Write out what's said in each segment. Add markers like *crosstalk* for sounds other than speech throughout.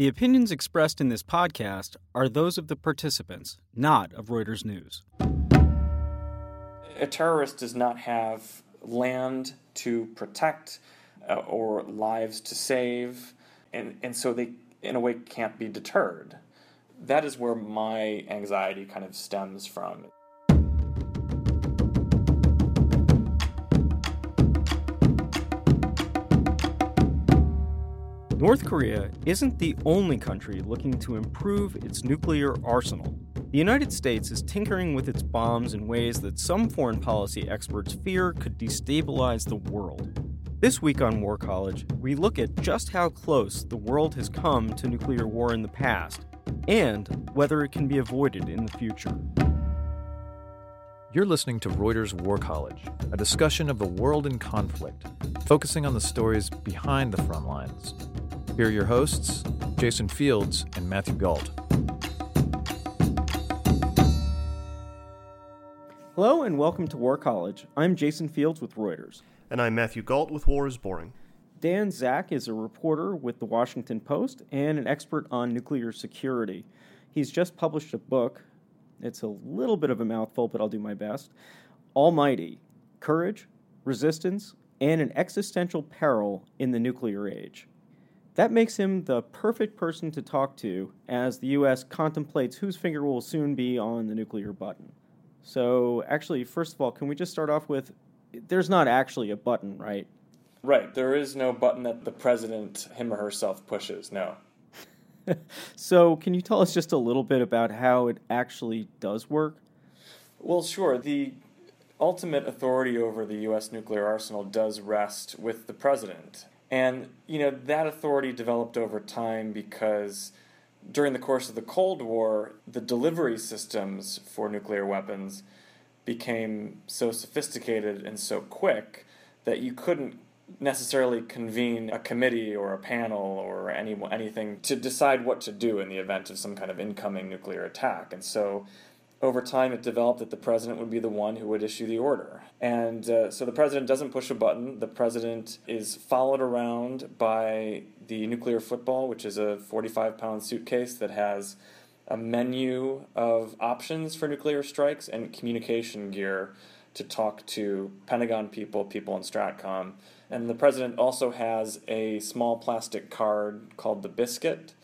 The opinions expressed in this podcast are those of the participants, not of Reuters News. A terrorist does not have land to protect uh, or lives to save, and, and so they, in a way, can't be deterred. That is where my anxiety kind of stems from. North Korea isn't the only country looking to improve its nuclear arsenal. The United States is tinkering with its bombs in ways that some foreign policy experts fear could destabilize the world. This week on War College, we look at just how close the world has come to nuclear war in the past and whether it can be avoided in the future. You're listening to Reuters War College, a discussion of the world in conflict, focusing on the stories behind the front lines here are your hosts, Jason Fields and Matthew Gault. Hello and welcome to War College. I'm Jason Fields with Reuters. And I'm Matthew Gault with War is Boring. Dan Zak is a reporter with the Washington Post and an expert on nuclear security. He's just published a book. It's a little bit of a mouthful, but I'll do my best. Almighty Courage, Resistance, and an Existential Peril in the Nuclear Age. That makes him the perfect person to talk to as the U.S. contemplates whose finger will soon be on the nuclear button. So, actually, first of all, can we just start off with there's not actually a button, right? Right. There is no button that the president, him or herself, pushes. No. *laughs* so, can you tell us just a little bit about how it actually does work? Well, sure. The ultimate authority over the U.S. nuclear arsenal does rest with the president. And, you know, that authority developed over time because during the course of the Cold War, the delivery systems for nuclear weapons became so sophisticated and so quick that you couldn't necessarily convene a committee or a panel or any, anything to decide what to do in the event of some kind of incoming nuclear attack. And so over time, it developed that the president would be the one who would issue the order. And uh, so the president doesn't push a button. The president is followed around by the nuclear football, which is a 45 pound suitcase that has a menu of options for nuclear strikes and communication gear to talk to Pentagon people, people in STRATCOM. And the president also has a small plastic card called the Biscuit,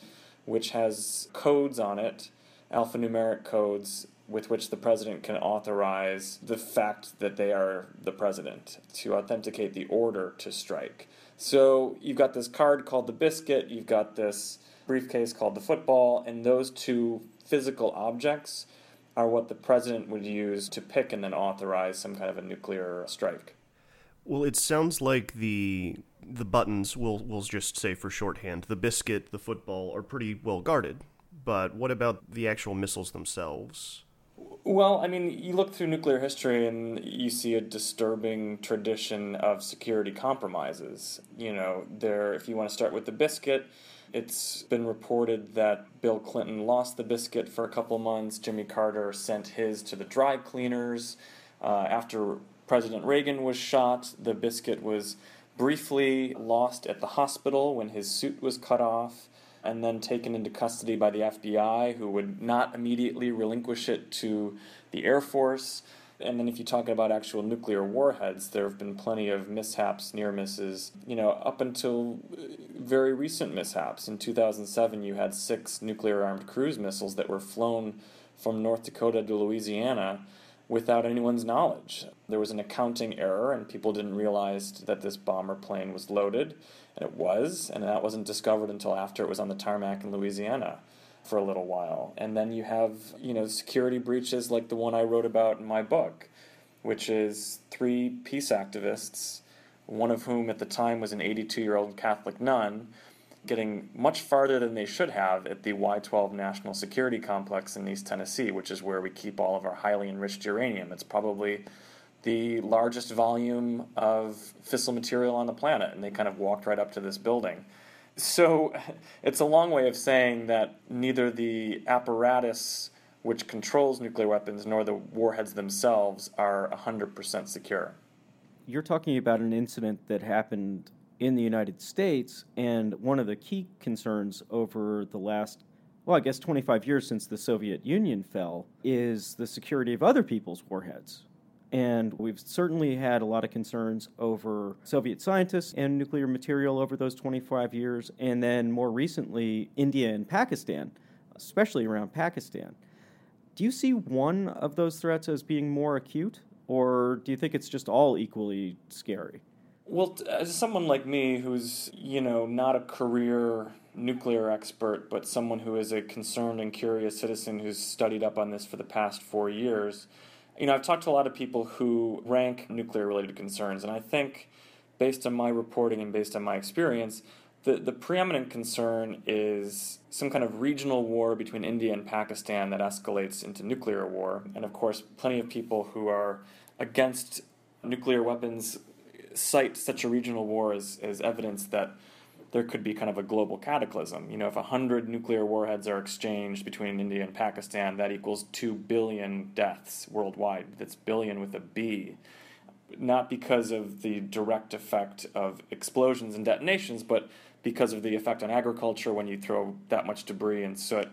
which has codes on it, alphanumeric codes with which the president can authorize the fact that they are the president to authenticate the order to strike. So you've got this card called the biscuit, you've got this briefcase called the football, and those two physical objects are what the president would use to pick and then authorize some kind of a nuclear strike. Well, it sounds like the the buttons will will just say for shorthand, the biscuit, the football are pretty well guarded. But what about the actual missiles themselves? Well, I mean, you look through nuclear history and you see a disturbing tradition of security compromises. You know, there if you want to start with the biscuit, it's been reported that Bill Clinton lost the biscuit for a couple months. Jimmy Carter sent his to the dry cleaners. Uh, after President Reagan was shot, the biscuit was briefly lost at the hospital when his suit was cut off and then taken into custody by the FBI, who would not immediately relinquish it to the Air Force. And then, if you talk about actual nuclear warheads, there have been plenty of mishaps, near misses, you know, up until very recent mishaps. In 2007, you had six nuclear armed cruise missiles that were flown from North Dakota to Louisiana without anyone's knowledge. There was an accounting error, and people didn't realize that this bomber plane was loaded. And it was, and that wasn't discovered until after it was on the tarmac in Louisiana for a little while. And then you have, you know, security breaches like the one I wrote about in my book, which is three peace activists, one of whom at the time was an 82 year old Catholic nun, getting much farther than they should have at the Y 12 National Security Complex in East Tennessee, which is where we keep all of our highly enriched uranium. It's probably the largest volume of fissile material on the planet, and they kind of walked right up to this building. So *laughs* it's a long way of saying that neither the apparatus which controls nuclear weapons nor the warheads themselves are 100% secure. You're talking about an incident that happened in the United States. And one of the key concerns over the last, well, I guess 25 years since the Soviet Union fell, is the security of other people's warheads. And we've certainly had a lot of concerns over Soviet scientists and nuclear material over those 25 years, and then more recently, India and Pakistan, especially around Pakistan. Do you see one of those threats as being more acute, or do you think it's just all equally scary? Well, as someone like me who's, you know, not a career nuclear expert, but someone who is a concerned and curious citizen who's studied up on this for the past four years, you know, I've talked to a lot of people who rank nuclear related concerns, and I think, based on my reporting and based on my experience, the, the preeminent concern is some kind of regional war between India and Pakistan that escalates into nuclear war. And of course, plenty of people who are against nuclear weapons cite such a regional war as, as evidence that there could be kind of a global cataclysm. You know, if 100 nuclear warheads are exchanged between India and Pakistan, that equals 2 billion deaths worldwide. That's billion with a B. Not because of the direct effect of explosions and detonations, but because of the effect on agriculture when you throw that much debris and soot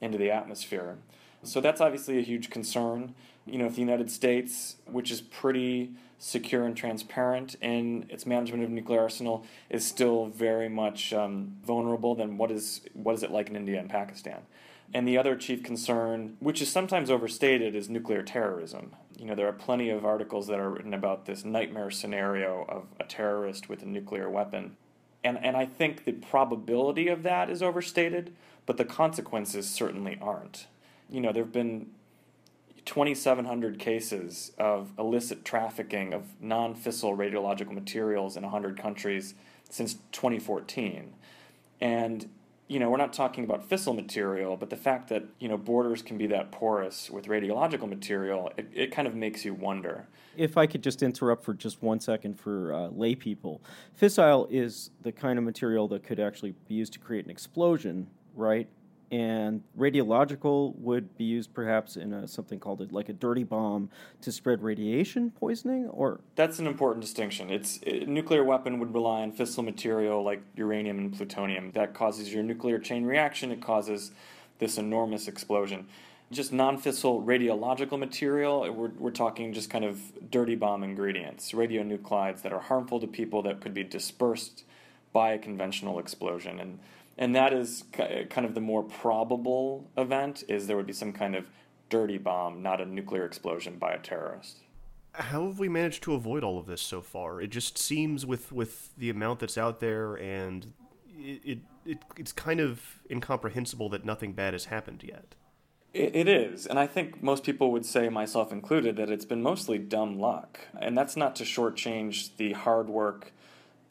into the atmosphere. So that's obviously a huge concern. You know, if the United States, which is pretty secure and transparent in its management of nuclear arsenal is still very much um, vulnerable, then what is what is it like in India and Pakistan? And the other chief concern, which is sometimes overstated, is nuclear terrorism. You know, there are plenty of articles that are written about this nightmare scenario of a terrorist with a nuclear weapon. And, and I think the probability of that is overstated, but the consequences certainly aren't. You know, there have been 2,700 cases of illicit trafficking of non fissile radiological materials in 100 countries since 2014. And, you know, we're not talking about fissile material, but the fact that, you know, borders can be that porous with radiological material, it, it kind of makes you wonder. If I could just interrupt for just one second for uh, lay people, fissile is the kind of material that could actually be used to create an explosion, right? And radiological would be used perhaps in a, something called a, like a dirty bomb to spread radiation poisoning or? That's an important distinction. It's a nuclear weapon would rely on fissile material like uranium and plutonium. That causes your nuclear chain reaction. It causes this enormous explosion. Just non-fissile radiological material we're, we're talking just kind of dirty bomb ingredients radionuclides that are harmful to people that could be dispersed by a conventional explosion. And and that is kind of the more probable event is there would be some kind of dirty bomb, not a nuclear explosion by a terrorist. How have we managed to avoid all of this so far? It just seems with with the amount that's out there and it, it, it it's kind of incomprehensible that nothing bad has happened yet. It, it is, and I think most people would say, myself included, that it's been mostly dumb luck. And that's not to shortchange the hard work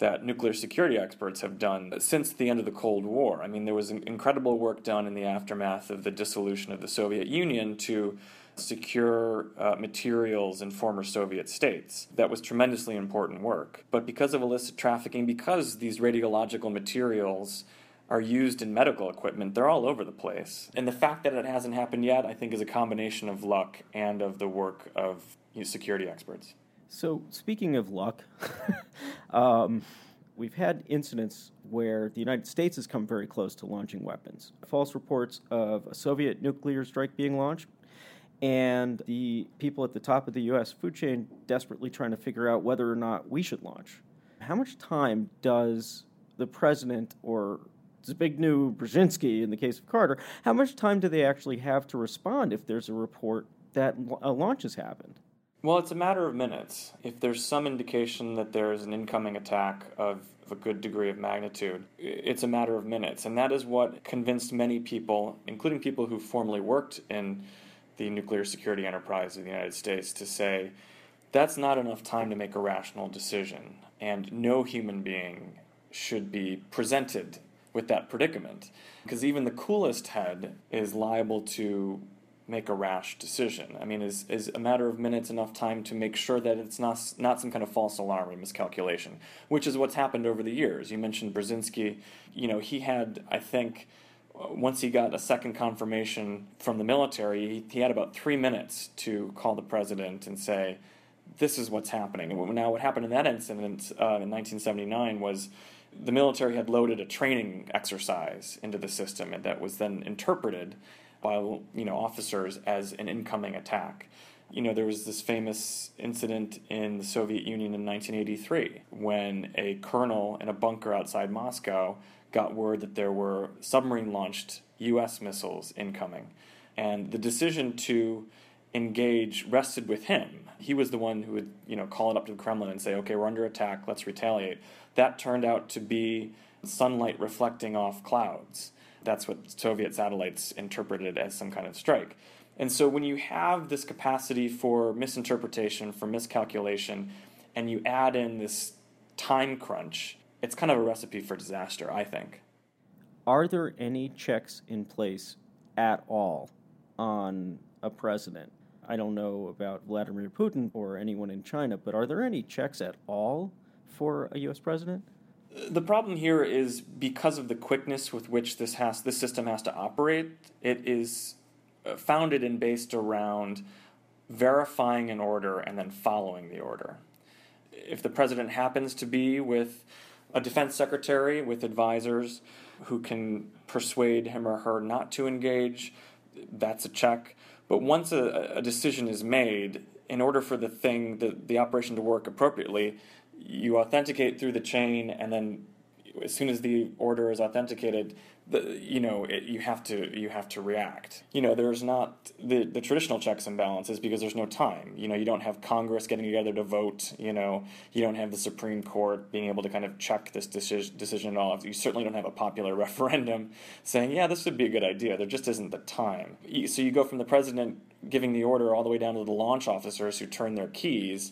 that nuclear security experts have done since the end of the Cold War. I mean, there was incredible work done in the aftermath of the dissolution of the Soviet Union to secure uh, materials in former Soviet states. That was tremendously important work. But because of illicit trafficking, because these radiological materials are used in medical equipment, they're all over the place. And the fact that it hasn't happened yet, I think, is a combination of luck and of the work of you know, security experts. So, speaking of luck, *laughs* um, we've had incidents where the United States has come very close to launching weapons. False reports of a Soviet nuclear strike being launched, and the people at the top of the U.S. food chain desperately trying to figure out whether or not we should launch. How much time does the president or Zbigniew Brzezinski, in the case of Carter, how much time do they actually have to respond if there's a report that a launch has happened? Well, it's a matter of minutes. If there's some indication that there's an incoming attack of, a good degree of magnitude, it's a matter of minutes. And that is what convinced many people, including people who formerly worked in the nuclear security enterprise of the United States, to say that's not enough time to make a rational decision. And no human being should be presented with that predicament. Because even the coolest head is liable to make a rash decision. I mean, is, is a matter of minutes enough time to make sure that it's not, not some kind of false alarm or miscalculation, which is what's happened over the years. You mentioned Brzezinski. You know, he had, I think, once he got a second confirmation from the military, he, he had about three minutes to call the president and say, this is what's happening. Now, what happened in that incident uh, in 1979 was the military had loaded a training exercise into the system, and that was then interpreted by you know officers as an incoming attack. You know, there was this famous incident in the Soviet Union in 1983 when a colonel in a bunker outside Moscow got word that there were submarine launched U.S. missiles incoming. And the decision to engage rested with him. He was the one who would, you know, call it up to the Kremlin and say, "Okay, we're under attack. Let's retaliate." That turned out to be sunlight reflecting off clouds. That's what Soviet satellites interpreted as some kind of strike. And so when you have this capacity for misinterpretation, for miscalculation, and you add in this time crunch, it's kind of a recipe for disaster, I think. Are there any checks in place at all on a president? I don't know about Vladimir Putin or anyone in China, but are there any checks at all for a U.S. president? The problem here is because of the quickness with which this has this system has to operate. It is uh, founded and based around verifying an order and then following the order. If the president happens to be with a defense secretary with advisors who can persuade him or her not to engage, that's a check. But once a, a decision is made, in order for the thing, the, the operation to work appropriately, you authenticate through the chain, and then as soon as the order is authenticated, the, you know it, you have to you have to react. You know there's not the the traditional checks and balances because there's no time. You know you don't have Congress getting together to vote. You know you don't have the Supreme Court being able to kind of check this decision decision at all. You certainly don't have a popular *laughs* referendum saying yeah this would be a good idea. There just isn't the time. So you go from the president giving the order all the way down to the launch officers who turn their keys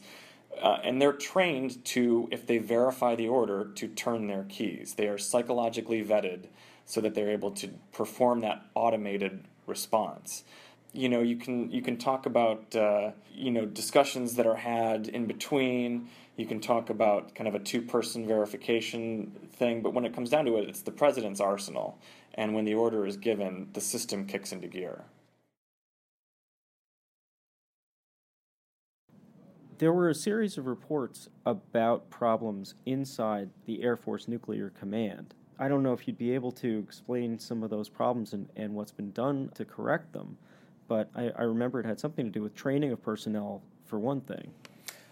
uh, and they're trained to, if they verify the order, to turn their keys. They are psychologically vetted so that they're able to perform that automated response. You know, you can you can talk about uh, you know discussions that are had in between. You can talk about kind of a two-person verification thing, but when it comes down to it, it's the president's arsenal. And when the order is given, the system kicks into gear. There were a series of reports about problems inside the Air Force Nuclear Command. I don't know if you'd be able to explain some of those problems and, and what's been done to correct them, but I, I remember it had something to do with training of personnel, for one thing.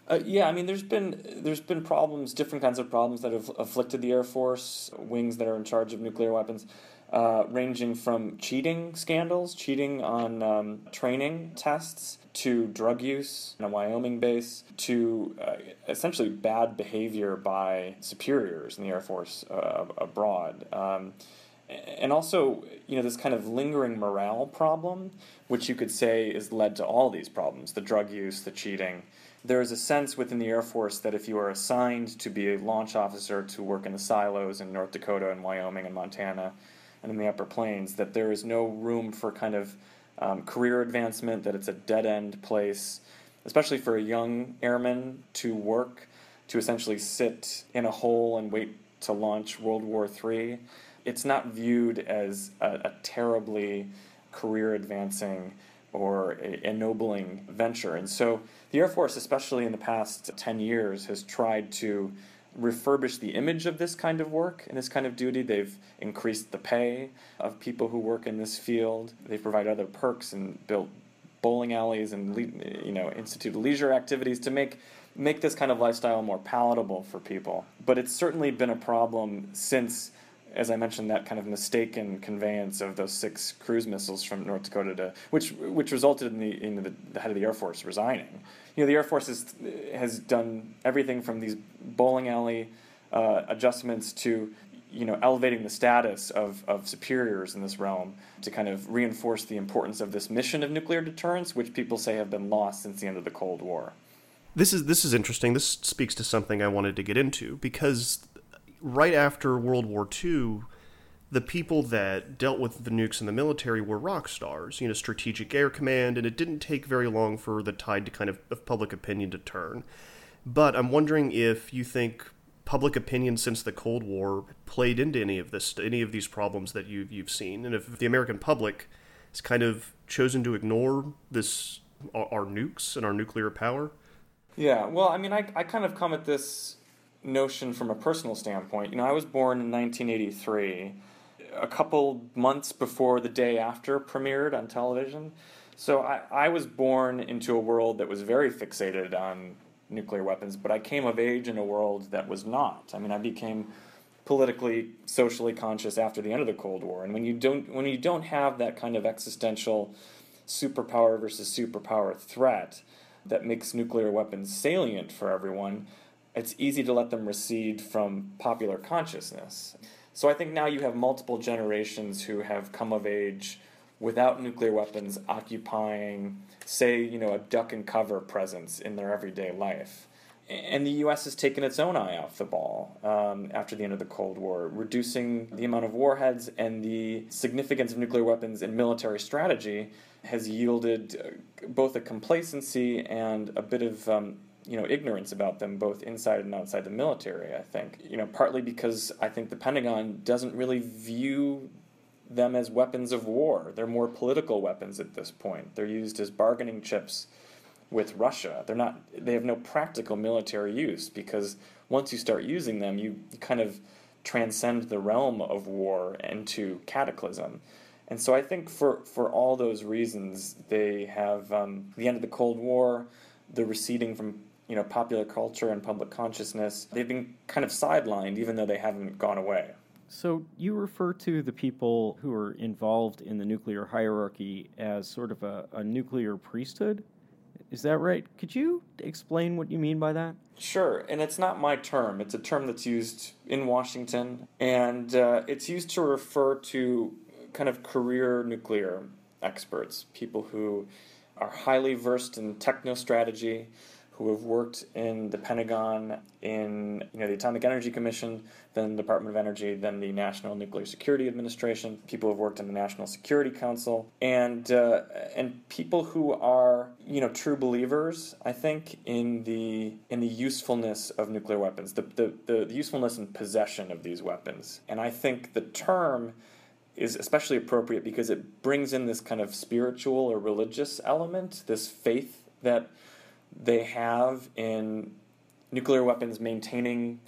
Uh, yeah, I mean, there's been there's been problems, different kinds of problems that have afflicted the Air Force wings that are in charge of nuclear weapons uh, ranging from cheating scandals, cheating on um, training tests, to drug use in a Wyoming base, to uh, essentially bad behavior by superiors in the Air Force uh, abroad. Um, and also, you know, this kind of lingering morale problem, which you could say is led to all these problems the drug use, the cheating. There is a sense within the Air Force that if you are assigned to be a launch officer to work in the silos in North Dakota and Wyoming and Montana, and in the upper plains, that there is no room for kind of um, career advancement, that it's a dead end place, especially for a young airman to work, to essentially sit in a hole and wait to launch World War III. It's not viewed as a, a terribly career advancing or ennobling venture. And so the Air Force, especially in the past 10 years, has tried to refurbish the image of this kind of work and this kind of duty. They've increased the pay of people who work in this field. They provide other perks and built bowling alleys and you know institute leisure activities to make make this kind of lifestyle more palatable for people. But it's certainly been a problem since as I mentioned, that kind of mistaken conveyance of those six cruise missiles from North Dakota to which which resulted in the in the, the head of the Air Force resigning. You know, the Air Force has has done everything from these bowling alley uh, adjustments to you know elevating the status of, of superiors in this realm to kind of reinforce the importance of this mission of nuclear deterrence, which people say have been lost since the end of the Cold War. This is this is interesting. This speaks to something I wanted to get into because right after World War II, the people that dealt with the nukes in the military were rock stars, you know, Strategic Air Command, and it didn't take very long for the tide to kind of of public opinion to turn. But I'm wondering if you think public opinion since the Cold War played into any of this, any of these problems that you've you've seen, and if the American public has kind of chosen to ignore this our, our nukes and our nuclear power. Yeah, well, I mean, I, I kind of come at this notion from a personal standpoint. You know, I was born in 1983, a couple months before the day after premiered on television. So I, I was born into a world that was very fixated on nuclear weapons, but I came of age in a world that was not. I mean, I became politically, socially conscious after the end of the Cold War, and when you don't when you don't have that kind of existential superpower versus superpower threat that makes nuclear weapons salient for everyone, it's easy to let them recede from popular consciousness. So I think now you have multiple generations who have come of age without nuclear weapons occupying, say, you know, a duck and cover presence in their everyday life. And the U.S. has taken its own eye off the ball um, after the end of the Cold War, reducing the amount of warheads and the significance of nuclear weapons in military strategy has yielded uh, both a complacency and a bit of um, you know ignorance about them both inside and outside the military i think. You know partly because i think the pentagon doesn't really view them as weapons of war. They're more political weapons at this point. They're used as bargaining chips with russia. They're not they have no practical military use because once you start using them you kind of transcend the realm of war into cataclysm. And so i think for for all those reasons they have um, the end of the cold war the receding from you know popular culture and public consciousness, they've been kind of sidelined, even though they haven't gone away. So you refer to the people who are involved in the nuclear hierarchy as sort of a, a nuclear priesthood. Is that right? Could you explain what you mean by that? Sure, and it's not my term. It's a term that's used in Washington, and uh, it's used to refer to kind of career nuclear experts, people who are highly versed in techno strategy, who have worked in the Pentagon, in you know the Atomic Energy Commission, then the Department of Energy, then the National Nuclear Security Administration. People have worked in the National Security Council, and uh, and people who are you know true believers. I think in the in the usefulness of nuclear weapons, the the, the usefulness and possession of these weapons, and I think the term is especially appropriate because it brings in this kind of spiritual or religious element, this faith that they have in nuclear weapons maintaining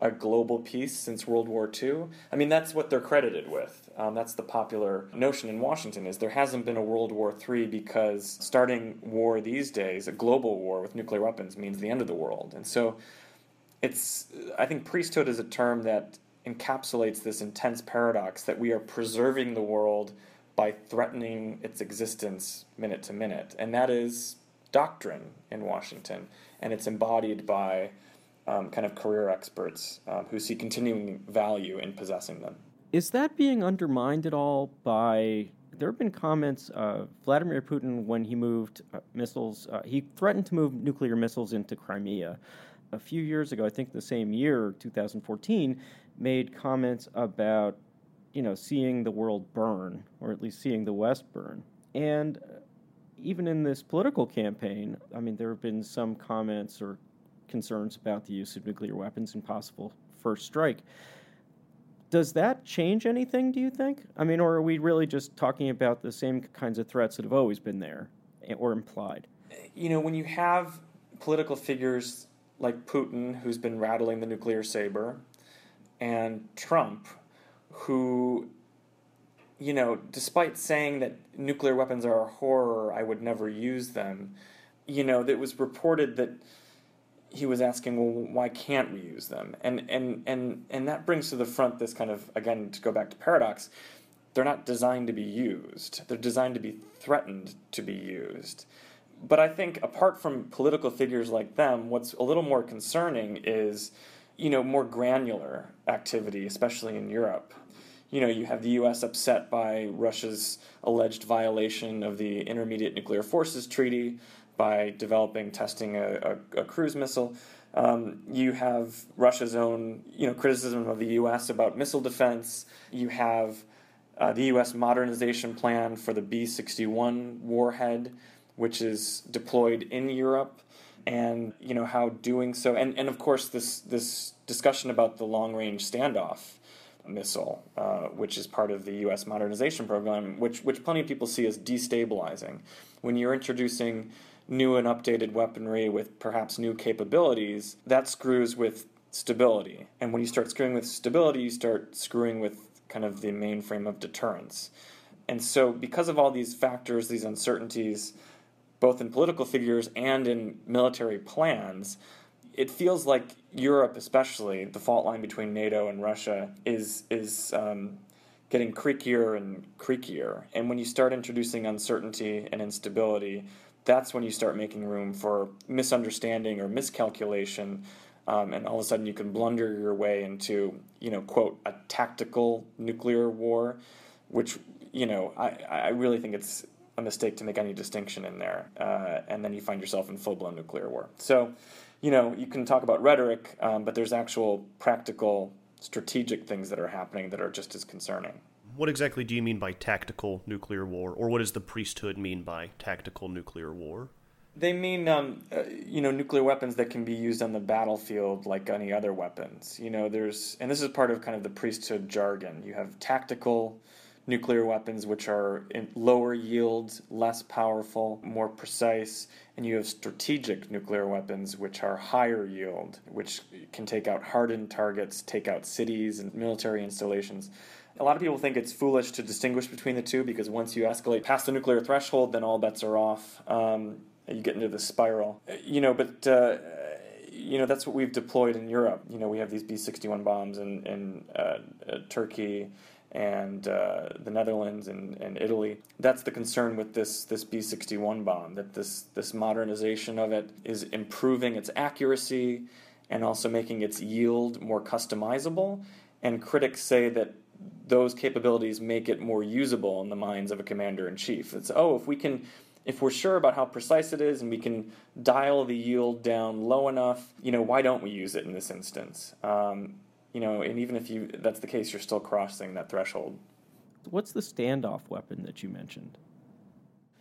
a global peace since World War II. I mean, that's what they're credited with. Um, that's the popular notion in Washington is there hasn't been a World War III because starting war these days, a global war with nuclear weapons, means the end of the world. And so, it's I think priesthood is a term that encapsulates this intense paradox that we are preserving the world by threatening its existence minute to minute, and that is doctrine in Washington, and it's embodied by um, kind of career experts um, who see continuing value in possessing them. Is that being undermined at all by? There have been comments. Uh, Vladimir Putin, when he moved uh, missiles, uh, he threatened to move nuclear missiles into Crimea. A few years ago, I think the same year, 2014, made comments about, you know, seeing the world burn, or at least seeing the West burn. And even in this political campaign, I mean, there have been some comments or concerns about the use of nuclear weapons and possible first strike. Does that change anything, do you think? I mean, or are we really just talking about the same kinds of threats that have always been there eh, or implied? You know, when you have political figures like Putin, who's been rattling the nuclear saber, and Trump, who you know, despite saying that nuclear weapons are a horror, I would never use them, you know, it was reported that he was asking, well, why can't we use them? And, and, and, and that brings to the front this kind of, again, to go back to paradox, they're not designed to be used. They're designed to be threatened to be used. But I think apart from political figures like them, what's a little more concerning is, you know, more granular activity, especially in Europe you know, you have the U.S. upset by Russia's alleged violation of the Intermediate Nuclear Forces Treaty by developing, testing a, a, a cruise missile. Um, you have Russia's own, you know, criticism of the U.S. about missile defense. You have uh, the U.S. modernization plan for the B-61 warhead, which is deployed in Europe, and you know how doing so, and, and of course this this discussion about the long-range standoff missile, uh, which is part of the U.S. modernization program, which which plenty of people see as destabilizing. When you're introducing new and updated weaponry with perhaps new capabilities, that screws with stability. And when you start screwing with stability, you start screwing with kind of the mainframe of deterrence. And so, because of all these factors, these uncertainties, both in political figures and in military plans, it feels like Europe, especially the fault line between NATO and Russia, is is um, getting creakier and creakier. And when you start introducing uncertainty and instability, that's when you start making room for misunderstanding or miscalculation. Um, and all of a sudden, you can blunder your way into, you know, quote, a tactical nuclear war, which, you know, I, I really think it's a mistake to make any distinction in there. Uh, and then you find yourself in full blown nuclear war. So, you know, you can talk about rhetoric, um, but there's actual practical, strategic things that are happening that are just as concerning. What exactly do you mean by tactical nuclear war, or what does the priesthood mean by tactical nuclear war? They mean, um, uh, you know, nuclear weapons that can be used on the battlefield like any other weapons. You know, there's, and this is part of kind of the priesthood jargon. You have tactical nuclear weapons, which are lower yields, less powerful, more precise, and you have strategic nuclear weapons, which are higher yield, which can take out hardened targets, take out cities and military installations. A lot of people think it's foolish to distinguish between the two because once you escalate past the nuclear threshold, then all bets are off. Um, you get into the spiral. You know, but. Uh, you know that's what we've deployed in Europe. You know we have these B sixty one bombs in in uh, uh, Turkey and uh, the Netherlands and, and Italy. That's the concern with this this B sixty one bomb. That this this modernization of it is improving its accuracy and also making its yield more customizable. And critics say that those capabilities make it more usable in the minds of a commander in chief. It's oh, if we can, if we're sure about how precise it is, and we can dial the yield down low enough, you know, why don't we use it in this instance? Um, you know, and even if you that's the case, you're still crossing that threshold. What's the standoff weapon that you mentioned?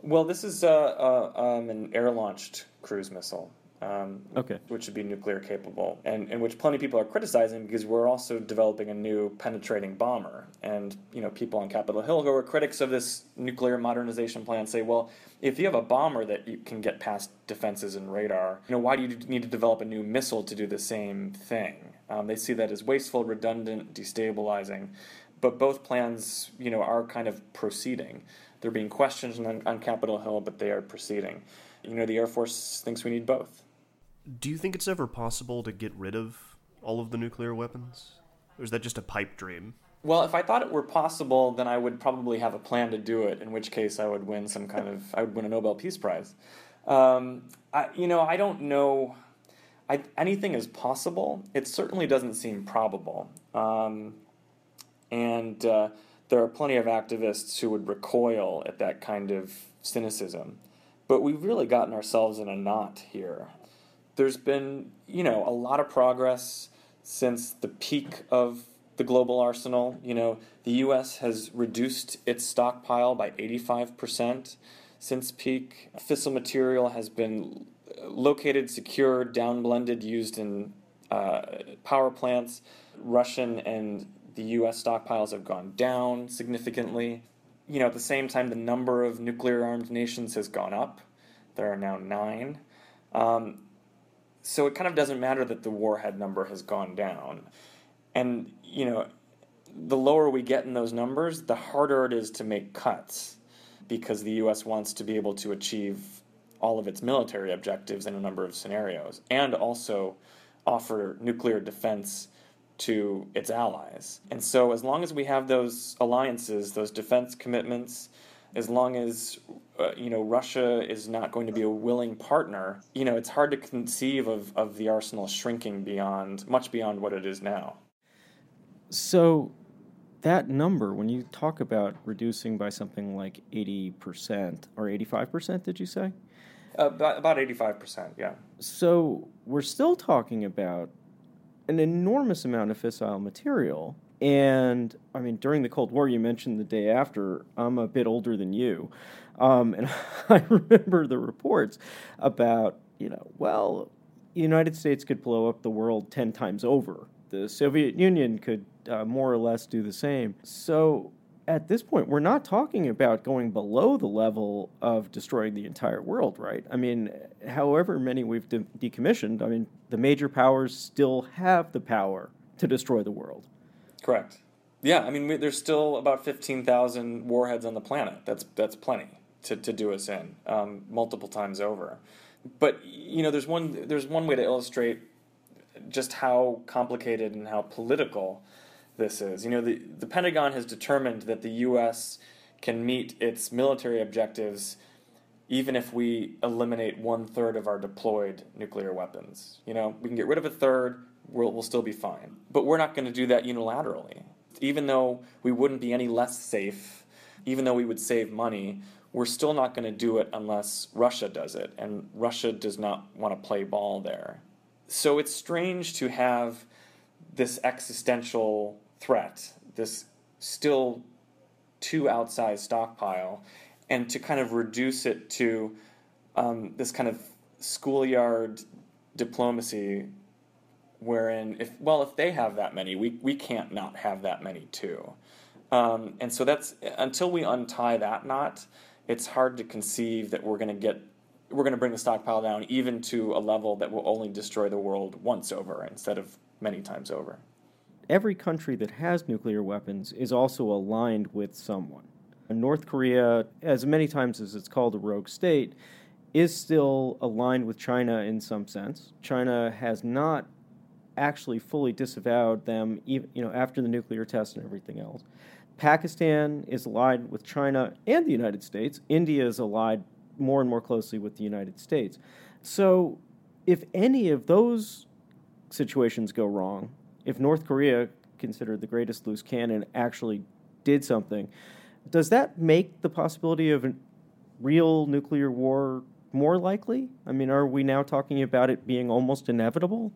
Well, this is uh, uh, um, an air launched cruise missile um, okay. which should be nuclear capable, and, and which plenty of people are criticizing because we're also developing a new penetrating bomber. And you know, people on Capitol Hill who are critics of this nuclear modernization plan say, well, if you have a bomber that you can get past defenses and radar, you know, why do you need to develop a new missile to do the same thing? Um, they see that as wasteful, redundant, destabilizing. But both plans, you know, are kind of proceeding. They're being questioned on, on Capitol Hill, but they are proceeding. You know, the Air Force thinks we need both. Do you think it's ever possible to get rid of all of the nuclear weapons? Or is that just a pipe dream? Well, if I thought it were possible, then I would probably have a plan to do it. In which case, I would win some kind of I would win a Nobel Peace Prize. Um, I, you know, I don't know. I, anything is possible. It certainly doesn't seem probable. Um, and uh, there are plenty of activists who would recoil at that kind of cynicism. But we've really gotten ourselves in a knot here there's been, you know, a lot of progress since the peak of the global arsenal. You know, the U.S. has reduced its stockpile by 85% since peak. Fissile material has been located, secured, downblended, used in uh, power plants. Russian and the U.S. stockpiles have gone down significantly. You know, at the same time, the number of nuclear armed nations has gone up. There are now nine. Um, so it kind of doesn't matter that the warhead number has gone down. And, you know, the lower we get in those numbers, the harder it is to make cuts because the US wants to be able to achieve all of its military objectives in a number of scenarios and also offer nuclear defense to its allies. And so, as long as we have those alliances, those defense commitments, as long as uh, you know Russia is not going to be a willing partner, you know it's hard to conceive of, of the arsenal shrinking beyond much beyond what it is now. So that number, when you talk about reducing by something like eighty percent or eighty five percent, did you say? Uh, about about eighty five percent, yeah. So we're still talking about an enormous amount of fissile material and I mean, during the Cold War, you mentioned the day after. I'm a bit older than you, um, and *laughs* I remember the reports about you know, well, the United States could blow up the world ten times over. The Soviet Union could uh, more or less do the same. So at this point, we're not talking about going below the level of destroying the entire world, right? I mean, however many we've de- decommissioned, I mean, the major powers still have the power to destroy the world. Correct. Yeah, I mean, we, there's still about 15,000 warheads on the planet. That's, that's plenty to, to do us in, um, multiple times over. But, you know, there's one, there's one way to illustrate just how complicated and how political this is. You know, the, the Pentagon has determined that the U.S. can meet its military objectives even if we eliminate one third of our deployed nuclear weapons. You know, we can get rid of a third, we'll, we'll still be fine. But we're not going to do that unilaterally. Even though we wouldn't be any less safe, even though we would save money, we're still not going to do it unless Russia does it. And Russia does not want to play ball there. So it's strange to have this existential threat, this still too outsized stockpile, and to kind of reduce it to um, this kind of schoolyard diplomacy wherein if well if they have that many we, we can't not have that many too. Um, and so that's until we untie that knot it's hard to conceive that we're going to get we're going to bring the stockpile down even to a level that will only destroy the world once over instead of many times over every country that has nuclear weapons is also aligned with someone. North Korea, as many times as it's called a rogue state, is still aligned with China in some sense. China has not actually fully disavowed them, even, you know, after the nuclear test and everything else. Pakistan is allied with China and the United States. India is allied more and more closely with the United States. So, if any of those situations go wrong, if North Korea, considered the greatest loose cannon, actually did something, does that make the possibility of a real nuclear war more likely? I mean, are we now talking about it being almost inevitable?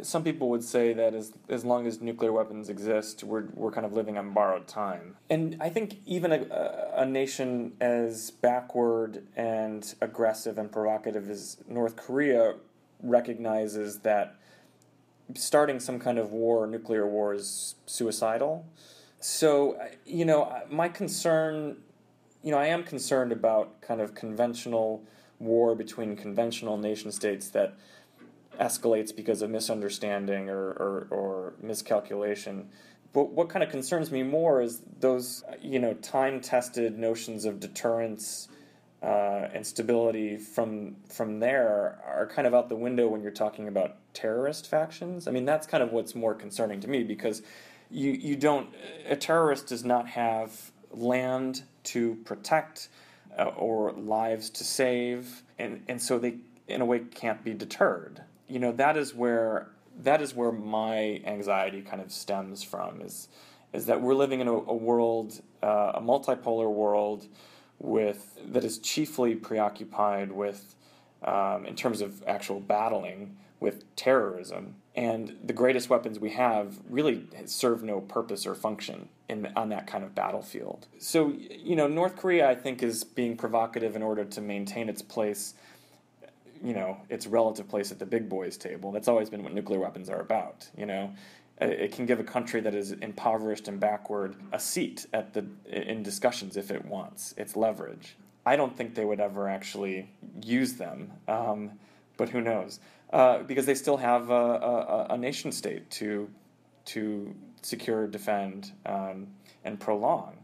Some people would say that as as long as nuclear weapons exist, we're we're kind of living on borrowed time. And I think even a, a nation as backward and aggressive and provocative as North Korea recognizes that starting some kind of war, nuclear war, is suicidal. So, you know, my concern, you know, I am concerned about kind of conventional war between conventional nation states that escalates because of misunderstanding or, or, or miscalculation. But what kind of concerns me more is those, you know, time tested notions of deterrence uh, and stability from from there are kind of out the window when you're talking about terrorist factions. I mean, that's kind of what's more concerning to me because you you don't a terrorist does not have land to protect uh, or lives to save, and and so they in a way can't be deterred. You know, that is where that is where my anxiety kind of stems from is is that we're living in a, a world, uh, a multipolar world with that is chiefly preoccupied with, um, in terms of actual battling, with terrorism. And the greatest weapons we have really serve no purpose or function in on that kind of battlefield. So you know, North Korea, I think, is being provocative in order to maintain its place. You know, its relative place at the big boys' table. That's always been what nuclear weapons are about. You know, it can give a country that is impoverished and backward a seat at the in discussions if it wants. It's leverage. I don't think they would ever actually use them, um, but who knows? Uh, because they still have a, a, a, nation state to to secure, defend, um, and prolong.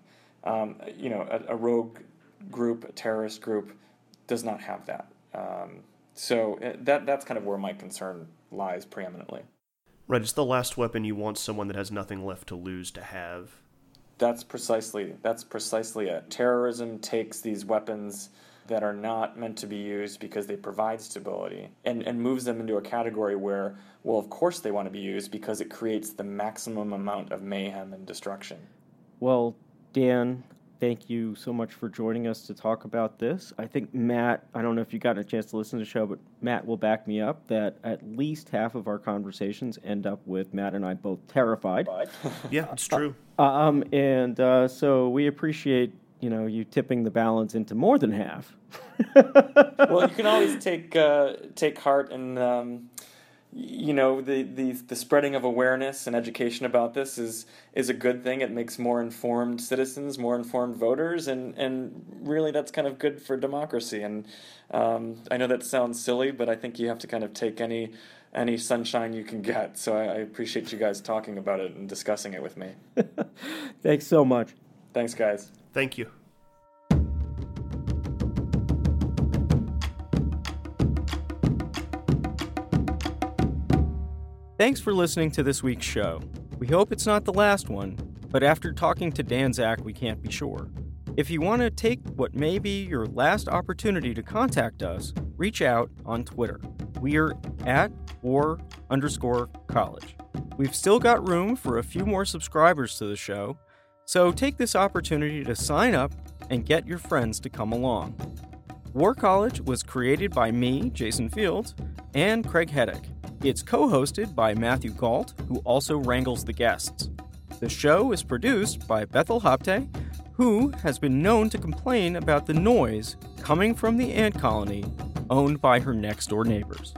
Um, you know, a, a, rogue group, a terrorist group, does not have that. Um, so uh, that that's kind of where my concern lies preeminently. Right, it's the last weapon you want someone that has nothing left to lose to have. That's precisely that's precisely it. Terrorism takes these weapons that are not meant to be used because they provide stability and, and moves them into a category where, well, of course they want to be used because it creates the maximum amount of mayhem and destruction. Well, Dan, thank you so much for joining us to talk about this. I think Matt, I don't know if you got a chance to listen to the show, but Matt will back me up that at least half of our conversations end up with Matt and I both terrified. *laughs* yeah, it's true. Uh, um, and uh, so we appreciate you know you tipping the balance into more than half. *laughs* well, you can always take uh, take heart and. Um, you know the, the the spreading of awareness and education about this is is a good thing. It makes more informed citizens, more informed voters, and and really that's kind of good for democracy. And um, I know that sounds silly, but I think you have to kind of take any any sunshine you can get. So I, I appreciate you guys talking about it and discussing it with me. *laughs* Thanks so much. Thanks, guys. Thank you. Thanks for listening to this week's show. We hope it's not the last one, but after talking to Dan Zak, we can't be sure. If you want to take what may be your last opportunity to contact us, reach out on Twitter. We're at or underscore college. We've still got room for a few more subscribers to the show, so take this opportunity to sign up and get your friends to come along. War College was created by me, Jason Fields, and Craig Heddick. It's co hosted by Matthew Gault, who also wrangles the guests. The show is produced by Bethel Habte, who has been known to complain about the noise coming from the ant colony owned by her next door neighbors.